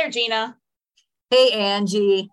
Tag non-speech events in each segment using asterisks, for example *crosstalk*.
There, Gina. Hey, Angie.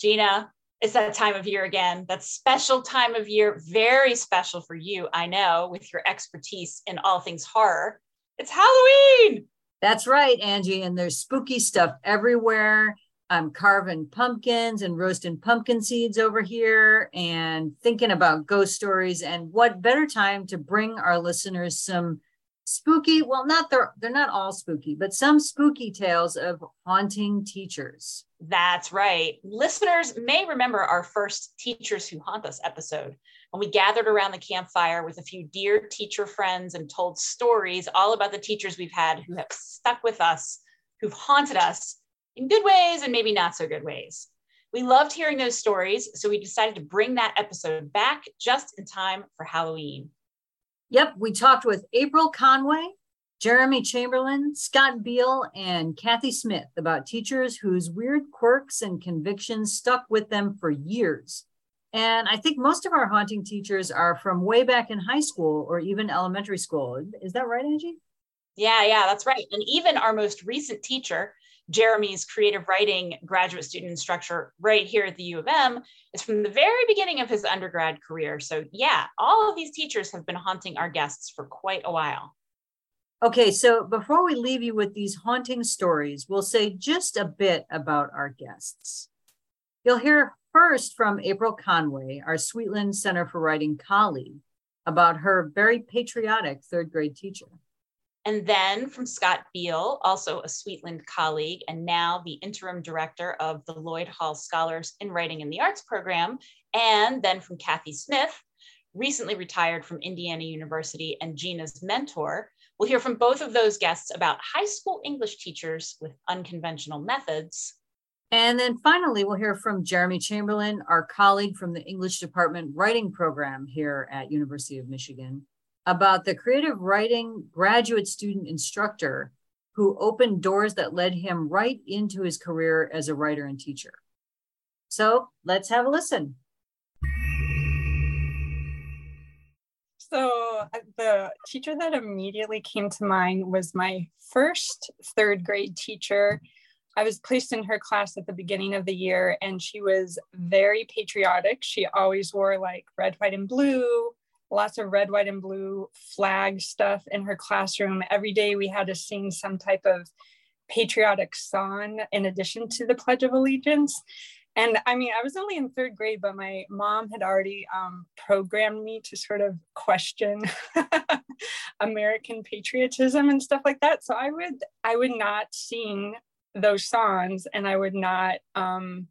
Gina, it's that time of year again. That special time of year, very special for you, I know, with your expertise in all things horror. It's Halloween. That's right, Angie. And there's spooky stuff everywhere. I'm carving pumpkins and roasting pumpkin seeds over here and thinking about ghost stories. And what better time to bring our listeners some spooky, well, not they're they're not all spooky, but some spooky tales of haunting teachers. That's right. Listeners may remember our first Teachers Who Haunt Us episode when we gathered around the campfire with a few dear teacher friends and told stories all about the teachers we've had who have stuck with us, who've haunted us in good ways and maybe not so good ways. We loved hearing those stories, so we decided to bring that episode back just in time for Halloween. Yep, we talked with April Conway, Jeremy Chamberlain, Scott Beal, and Kathy Smith about teachers whose weird quirks and convictions stuck with them for years. And I think most of our haunting teachers are from way back in high school or even elementary school. Is that right, Angie? Yeah, yeah, that's right. And even our most recent teacher, Jeremy's creative writing graduate student instructor right here at the U of M is from the very beginning of his undergrad career. So, yeah, all of these teachers have been haunting our guests for quite a while. Okay, so before we leave you with these haunting stories, we'll say just a bit about our guests. You'll hear first from April Conway, our Sweetland Center for Writing colleague, about her very patriotic third grade teacher. And then from Scott Beal, also a Sweetland colleague, and now the interim director of the Lloyd Hall Scholars in Writing and the Arts program. And then from Kathy Smith, recently retired from Indiana University and Gina's mentor. We'll hear from both of those guests about high school English teachers with unconventional methods. And then finally, we'll hear from Jeremy Chamberlain, our colleague from the English Department Writing Program here at University of Michigan about the creative writing graduate student instructor who opened doors that led him right into his career as a writer and teacher. So let's have a listen. So, uh, the teacher that immediately came to mind was my first third grade teacher. I was placed in her class at the beginning of the year, and she was very patriotic. She always wore like red, white, and blue, lots of red, white, and blue flag stuff in her classroom. Every day we had to sing some type of patriotic song in addition to the Pledge of Allegiance. And I mean, I was only in third grade, but my mom had already um, programmed me to sort of question *laughs* American patriotism and stuff like that. So I would, I would not sing those songs, and I would not um,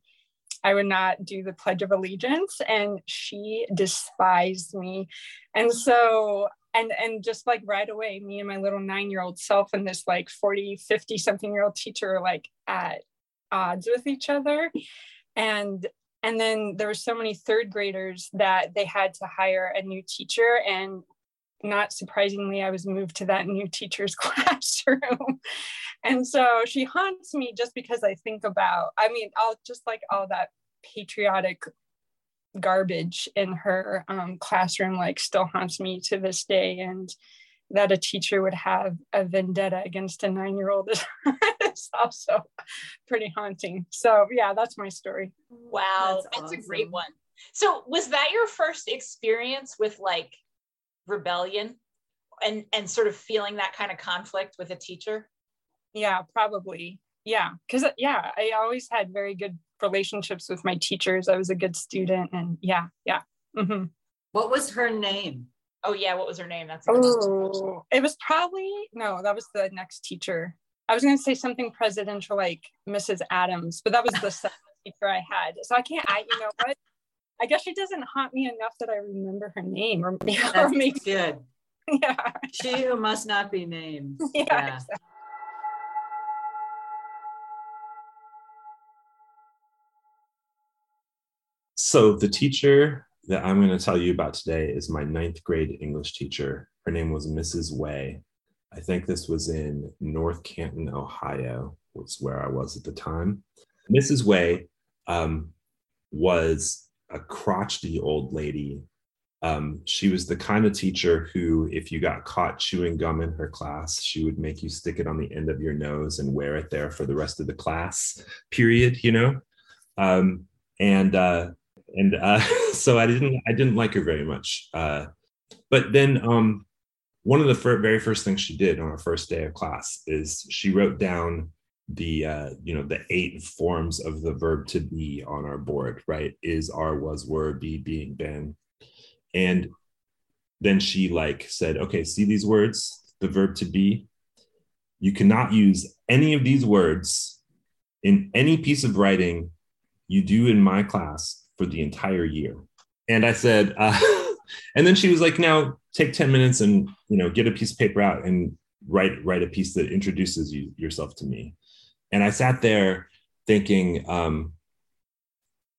I would not do the Pledge of Allegiance. And she despised me. And so, and and just like right away, me and my little nine-year-old self and this like 40, 50 something year old teacher are like at odds with each other. And and then there were so many third graders that they had to hire a new teacher and not surprisingly, I was moved to that new teacher's *laughs* classroom. and so she haunts me just because I think about, I mean, I'll just like all that patriotic garbage in her um, classroom, like still haunts me to this day. And that a teacher would have a vendetta against a nine year old *laughs* is also pretty haunting. So, yeah, that's my story. Wow, that's, that's awesome. a great one. So, was that your first experience with like rebellion and and sort of feeling that kind of conflict with a teacher? Yeah probably. Yeah because uh, yeah i always had very good relationships with my teachers. I was a good student and yeah yeah mm-hmm. what was her name? Oh yeah what was her name? That's oh it was probably no that was the next teacher. I was going to say something presidential like mrs adams but that was the *laughs* teacher i had. So i can't i you know what I guess she doesn't haunt me enough that I remember her name or, *laughs* or maybe good. *laughs* Yeah. She who must not be named. *laughs* Yeah. yeah. Exactly. So the teacher that I'm going to tell you about today is my ninth grade English teacher. Her name was Mrs. Way. I think this was in North Canton, Ohio, was where I was at the time. Mrs. Way um, was a crotchety old lady Um, she was the kind of teacher who, if you got caught chewing gum in her class, she would make you stick it on the end of your nose and wear it there for the rest of the class period. You know, um, and uh, and uh, *laughs* so I didn't I didn't like her very much. Uh, but then um, one of the fir- very first things she did on her first day of class is she wrote down the uh, you know the eight forms of the verb to be on our board. Right? Is, are, was, were, be, being, been, and then she like said, okay, see these words, the verb to be. You cannot use any of these words in any piece of writing you do in my class for the entire year. And I said, uh, *laughs* and then she was like, now take 10 minutes and, you know, get a piece of paper out and write, write a piece that introduces you yourself to me. And I sat there thinking, um,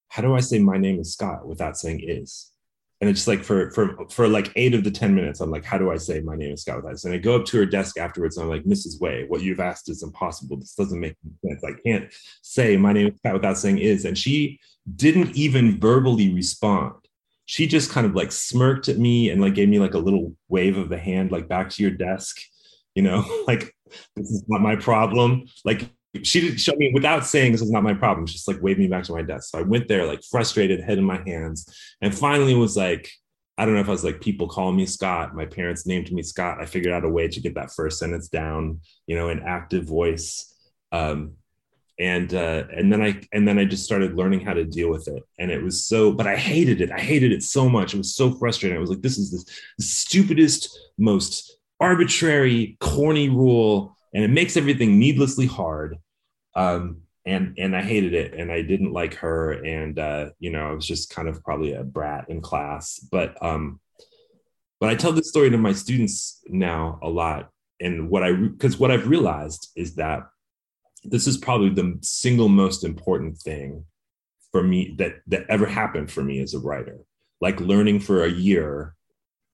how do I say my name is Scott without saying is? And it's just like for for for like eight of the 10 minutes, I'm like, how do I say my name is Scott without this? And I go up to her desk afterwards and I'm like, Mrs. Way, what you've asked is impossible. This doesn't make sense. I can't say my name is Scott without saying is. And she didn't even verbally respond. She just kind of like smirked at me and like gave me like a little wave of the hand, like back to your desk, you know, *laughs* like this is not my problem. Like she didn't show me without saying this is not my problem. She just like waved me back to my desk. So I went there like frustrated, head in my hands, and finally was like, I don't know if I was like, people call me Scott. My parents named me Scott. I figured out a way to get that first sentence down, you know, in active voice. Um, and uh, and then I and then I just started learning how to deal with it, and it was so. But I hated it. I hated it so much. It was so frustrating. I was like, this is the stupidest, most arbitrary, corny rule, and it makes everything needlessly hard. Um, and and I hated it, and I didn't like her, and uh, you know, I was just kind of probably a brat in class. But um, but I tell this story to my students now a lot, and what I because what I've realized is that this is probably the single most important thing for me that that ever happened for me as a writer like learning for a year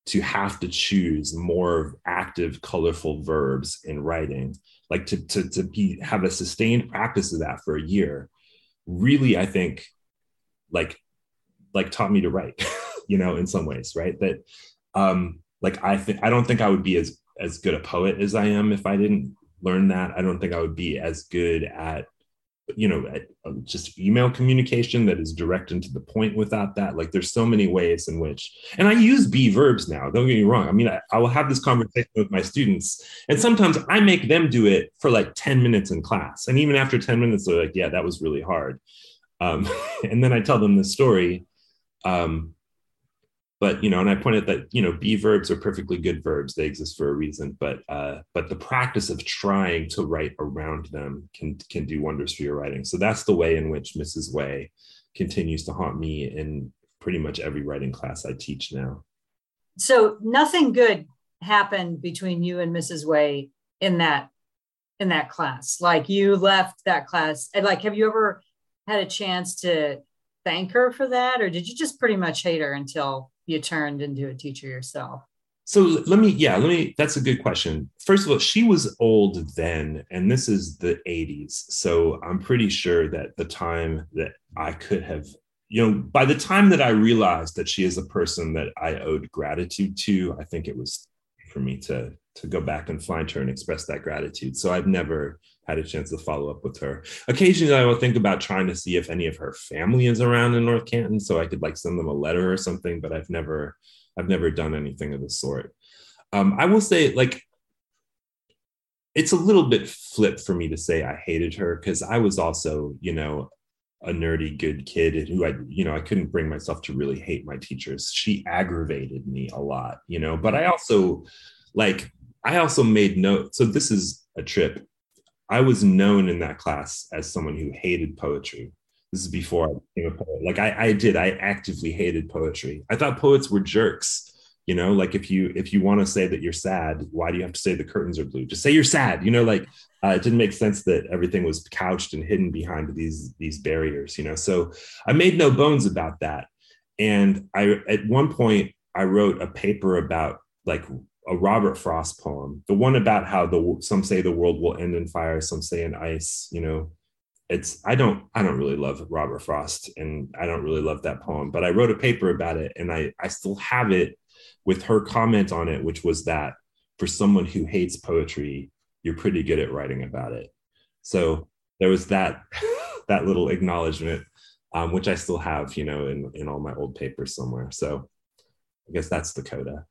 to have to choose more active colorful verbs in writing like to to, to be have a sustained practice of that for a year really i think like like taught me to write *laughs* you know in some ways right that um like i think i don't think i would be as as good a poet as i am if i didn't learn that. I don't think I would be as good at, you know, just email communication that is direct and to the point without that. Like there's so many ways in which, and I use be verbs now. Don't get me wrong. I mean, I, I will have this conversation with my students, and sometimes I make them do it for like 10 minutes in class. And even after 10 minutes, they're like, yeah, that was really hard. Um, *laughs* and then I tell them the story. Um, but you know and i pointed that you know be verbs are perfectly good verbs. They exist for a reason. But uh, but the practice of trying to write around them can can do wonders for your writing. So that's the way in which mrs way continues to haunt me in pretty much every writing class i teach now. So nothing good happened between you and mrs way in that in that class? Like you left that class and like have you ever had a chance to thank her for that? Or did you just pretty much hate her until you turned into a teacher yourself? So let me, yeah, let me, that's a good question. First of all, she was old then, and this is the 80s. So I'm pretty sure that the time that I could have, you know, by the time that I realized that she is a person that I owed gratitude to, I think it was for me to to go back and find her and express that gratitude. So I've never had a chance to follow up with her. Occasionally, I will think about trying to see if any of her family is around in North Canton, so I could like send them a letter or something. But I've never, I've never done anything of the sort. Um, I will say, like, it's a little bit flip for me to say I hated her because I was also, you know, a nerdy good kid who I, you know, I couldn't bring myself to really hate my teachers. She aggravated me a lot, you know, but I also like I also made note. So this is a trip. I was known in that class as someone who hated poetry. This is before I became a poet. Like I, I did, I actively hated poetry. I thought poets were jerks. You know, like if you if you want to say that you're sad, why do you have to say the curtains are blue? Just say you're sad. You know, like uh, it didn't make sense that everything was couched and hidden behind these these barriers. You know, so I made no bones about that. And I at one point I wrote a paper about like a Robert Frost poem, the one about how the some say the world will end in fire, some say in ice, you know, it's I don't I don't really love Robert Frost and I don't really love that poem, but I wrote a paper about it and I I still have it with her comment on it, which was that for someone who hates poetry, you're pretty good at writing about it. So there was that *laughs* that little acknowledgement, um, which I still have, you know, in in all my old papers somewhere. So I guess that's the coda.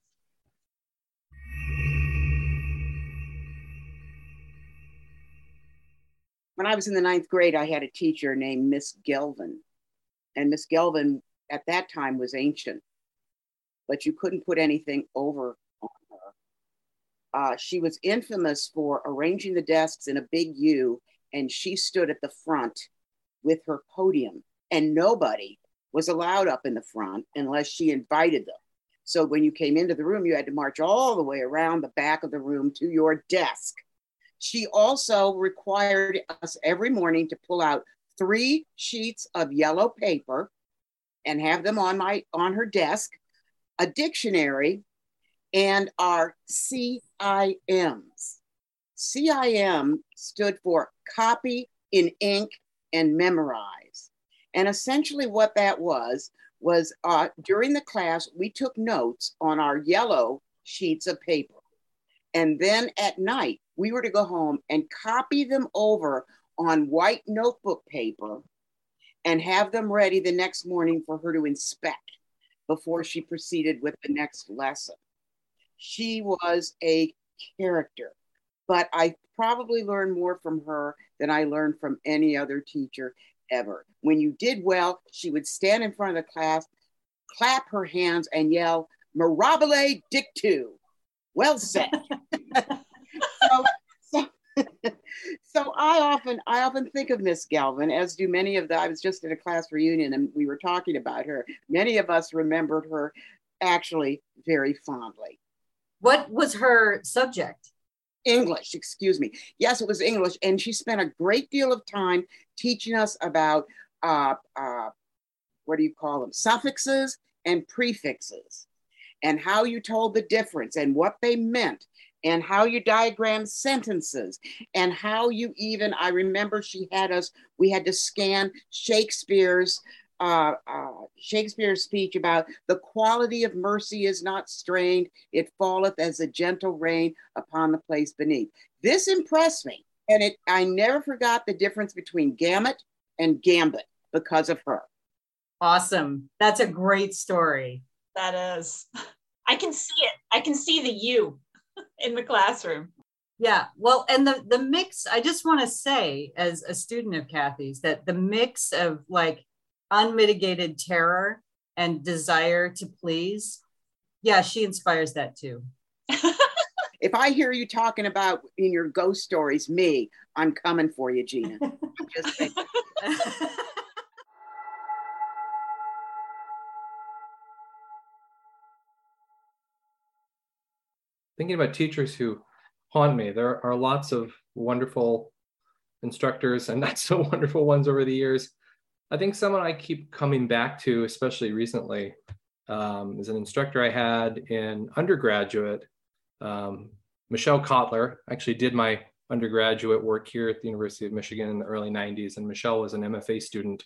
When I was in the ninth grade, I had a teacher named Miss Gelvin. And Miss Gelvin at that time was ancient, but you couldn't put anything over on her. Uh, she was infamous for arranging the desks in a big U, and she stood at the front with her podium, and nobody was allowed up in the front unless she invited them. So when you came into the room, you had to march all the way around the back of the room to your desk she also required us every morning to pull out three sheets of yellow paper and have them on my on her desk, a dictionary, and our CIMs. CIM stood for copy in ink and memorize. And essentially, what that was was uh, during the class, we took notes on our yellow sheets of paper. And then at night, we were to go home and copy them over on white notebook paper and have them ready the next morning for her to inspect before she proceeded with the next lesson. She was a character, but I probably learned more from her than I learned from any other teacher ever. When you did well, she would stand in front of the class, clap her hands, and yell, Mirabile dictu. Well said. *laughs* so, so, so I often I often think of Miss Galvin, as do many of the. I was just at a class reunion and we were talking about her. Many of us remembered her actually very fondly. What was her subject? English, excuse me. Yes, it was English, and she spent a great deal of time teaching us about uh, uh, what do you call them? Suffixes and prefixes, and how you told the difference and what they meant and how you diagram sentences and how you even i remember she had us we had to scan shakespeare's uh, uh, shakespeare's speech about the quality of mercy is not strained it falleth as a gentle rain upon the place beneath. This impressed me and it i never forgot the difference between gamut and gambit because of her. Awesome. That's a great story. That is. *laughs* I can see it. I can see the you *laughs* in the classroom. Yeah, well, and the the mix. I just want to say, as a student of Kathy's, that the mix of like unmitigated terror and desire to please, yeah, she inspires that too. *laughs* if I hear you talking about in your ghost stories, me, I'm coming for you, Gina. *laughs* thinking about teachers who haunt me, there are lots of wonderful instructors and *laughs* not so wonderful ones over the years. I think someone I keep coming back to, especially recently, um, is an instructor I had in undergraduate, um, Michelle Kotler. Actually, did my undergraduate work here at the University of Michigan in the early 90s, and Michelle was an MFA student.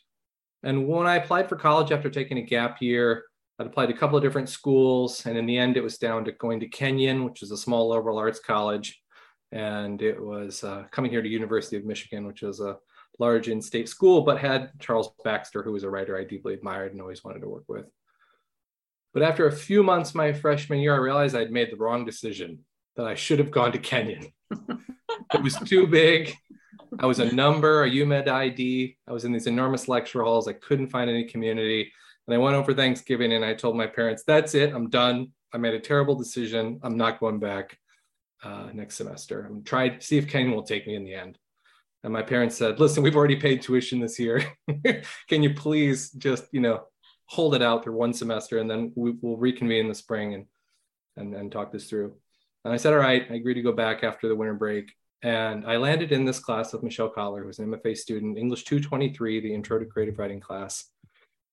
And when I applied for college after taking a gap year, I'd applied to a couple of different schools, and in the end, it was down to going to Kenyon, which is a small liberal arts college, and it was uh, coming here to University of Michigan, which is a large in-state school, but had Charles Baxter, who was a writer I deeply admired and always wanted to work with. But after a few months my freshman year, I realized I'd made the wrong decision, that I should have gone to Kenyon. *laughs* it was too big. I was a number, a UMed ID. I was in these enormous lecture halls. I couldn't find any community. And I went over Thanksgiving and I told my parents, that's it, I'm done. I made a terrible decision. I'm not going back uh, next semester. I'm trying to see if Kenyon will take me in the end. And my parents said, listen, we've already paid tuition this year. *laughs* Can you please just, you know, hold it out through one semester and then we, will reconvene in the spring and, and, and talk this through. And I said, all right, I agreed to go back after the winter break. And I landed in this class with Michelle Kotler, who's an MFA student, English 223, the intro to creative writing class.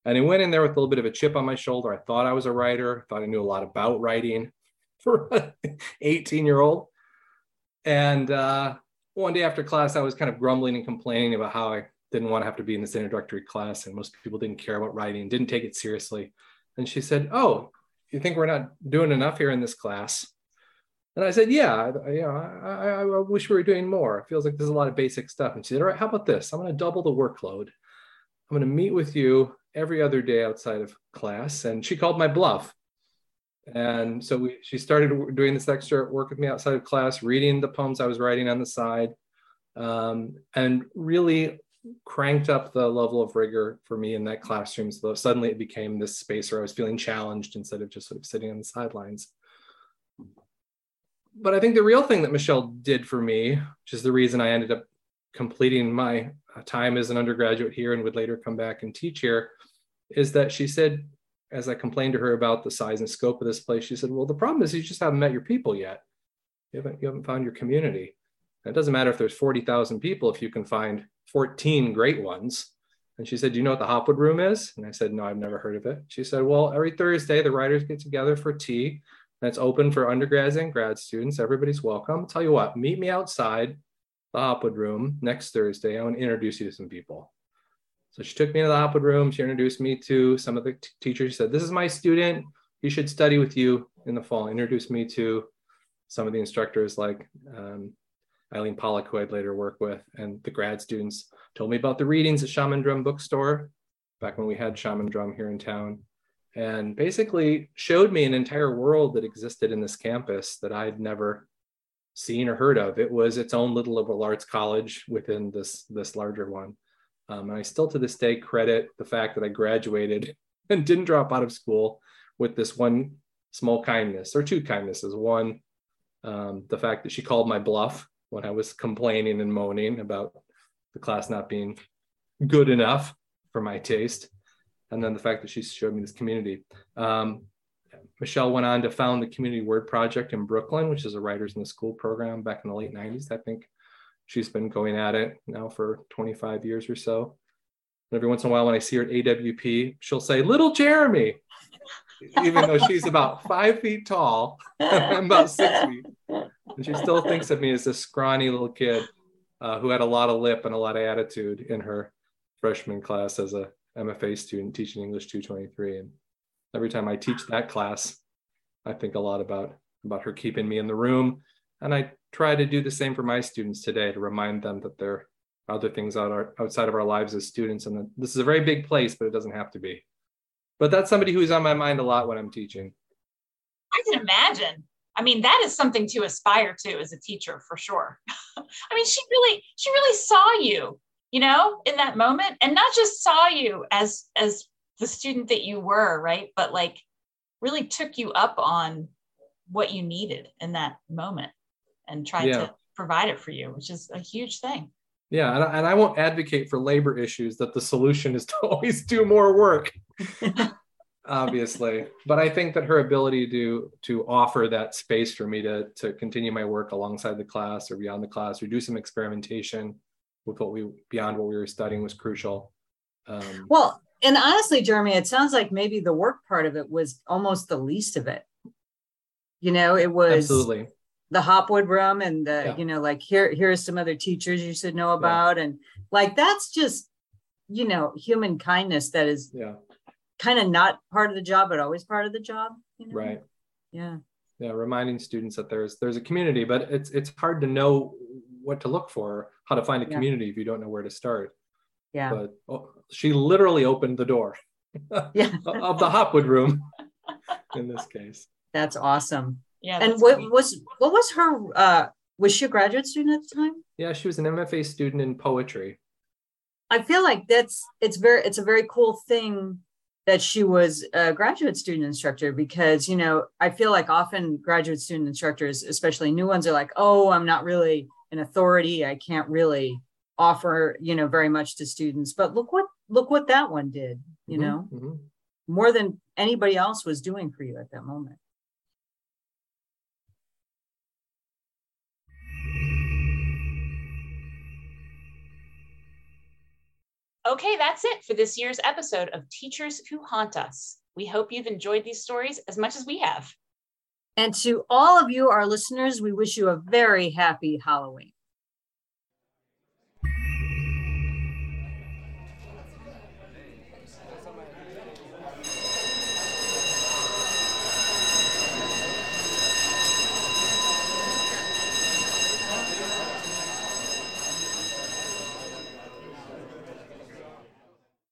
And I went in there with a little bit of a chip on my shoulder. I thought I was a writer, thought I knew a lot about writing *laughs* for an 18 year old. And uh, one day after class, I was kind of grumbling and complaining about how I didn't want to have to be in this introductory class, and most people didn't care about writing, didn't take it seriously. And she said, "Oh, you think we're not doing enough here in this class?" And I said, "Yeah, you know, I, I, I wish we were doing more. It feels like there's a lot of basic stuff." And she said, "All right, how about this? I'm going to double the workload. I'm going to meet with you every other day outside of class." And she called my bluff. And so we, she started doing this extra work with me outside of class, reading the poems I was writing on the side, um, and really cranked up the level of rigor for me in that classroom. So suddenly it became this space where I was feeling challenged instead of just sort of sitting on the sidelines. But I think the real thing that Michelle did for me, which is the reason I ended up completing my Uh, time as an undergraduate here and would later come back and teach here, is that she said, as I complained to her about the size and scope of this place, she said, "Well, the problem is you just haven't met your people yet. You haven't you haven't found your community. And it doesn't matter if there's forty thousand people if you can find fourteen great ones." And she said, "Do you know what the Hopwood Room is?" And I said, "No, I've never heard of it." She said, "Well, every Thursday the writers get together for tea, That's open for undergrads and grad students. Everybody's welcome. Tell you what, meet me outside the Hopwood Room next Thursday. I want to introduce you to some people." So she took me to the Hopwood room. She introduced me to some of the t- teachers. She said, This is my student. He should study with you in the fall. Introduced me to some of the instructors like um, Eileen Pollack, who I'd later work with, and the grad students told me about the readings at Shaman Drum Bookstore back when we had Shaman Drum here in town. And basically showed me an entire world that existed in this campus that I'd never seen or heard of. It was its own little liberal arts college within this, this larger one. Um, and I still to this day credit the fact that I graduated *laughs* and didn't drop out of school with this one small kindness or two kindnesses. One, um, the fact that she called my bluff when I was complaining and moaning about the class not being good enough for my taste. And then the fact that she showed me this community. Um, Michelle went on to found the Community Word Project in Brooklyn, which is a Writers in the School program back in the late 90s. I think she's been going at it now for 25 years or so. And every once in a while, when I see her at AWP, she'll say, Little Jeremy, even though she's about five feet tall, I'm *laughs* about six feet. And she still thinks of me as this scrawny little kid uh, who had a lot of lip and a lot of attitude in her freshman class as a MFA student teaching English 223. And every time I teach that class, I think a lot about about her keeping me in the room. And I try to do the same for my students today to remind them that there are other things out our, outside of our lives as students and that this is a very big place but it doesn't have to be. But that's somebody who's on my mind a lot when i'm teaching. I can imagine. I mean that is something to aspire to as a teacher for sure. *laughs* I mean she really she really saw you you know in that moment and not just saw you as as the student that you were right but like really took you up on what you needed in that moment and tried yeah. to provide it for you, which is a huge thing. Yeah, and I, and I won't advocate for labor issues that the solution is *laughs* to always do more work. *laughs* obviously but i think that her ability to to offer that space for me to to continue my work alongside the class or beyond the class or do some experimentation with what we beyond what we were studying was crucial um, well and honestly jeremy it sounds like maybe the work part of it was almost the least of it. You know it was absolutely. the hopwood room and the yeah. you know like here here's some other teachers you should know about. Yeah. and like that's just you know human kindness that is yeah. kind of not part of the job but always part of the job you know? right. Yeah. Yeah reminding students that there's there's a community but it's it's hard to know what to look for how to find a community if you don't know where to start yeah but oh, she literally opened the door *laughs* yeah. *laughs* of the hopwood room in this case that's awesome yeah. And what great. was what was her uh was she a graduate student at the time? Yeah, she was an MFA student in poetry. I feel like that's it's very it's a very cool thing that she was a graduate student instructor because you know I feel like often graduate student instructors, especially new ones, are like, oh, I'm not really an authority. I can't really offer you know very much to students. But look what look what that one did. You mm-hmm, know, mm-hmm. more than anybody else was doing for you at that moment. Okay, that's it for this year's episode of Teachers Who Haunt Us. We hope you've enjoyed these stories as much as we have. And to all of you, our listeners, we wish you a very happy Halloween.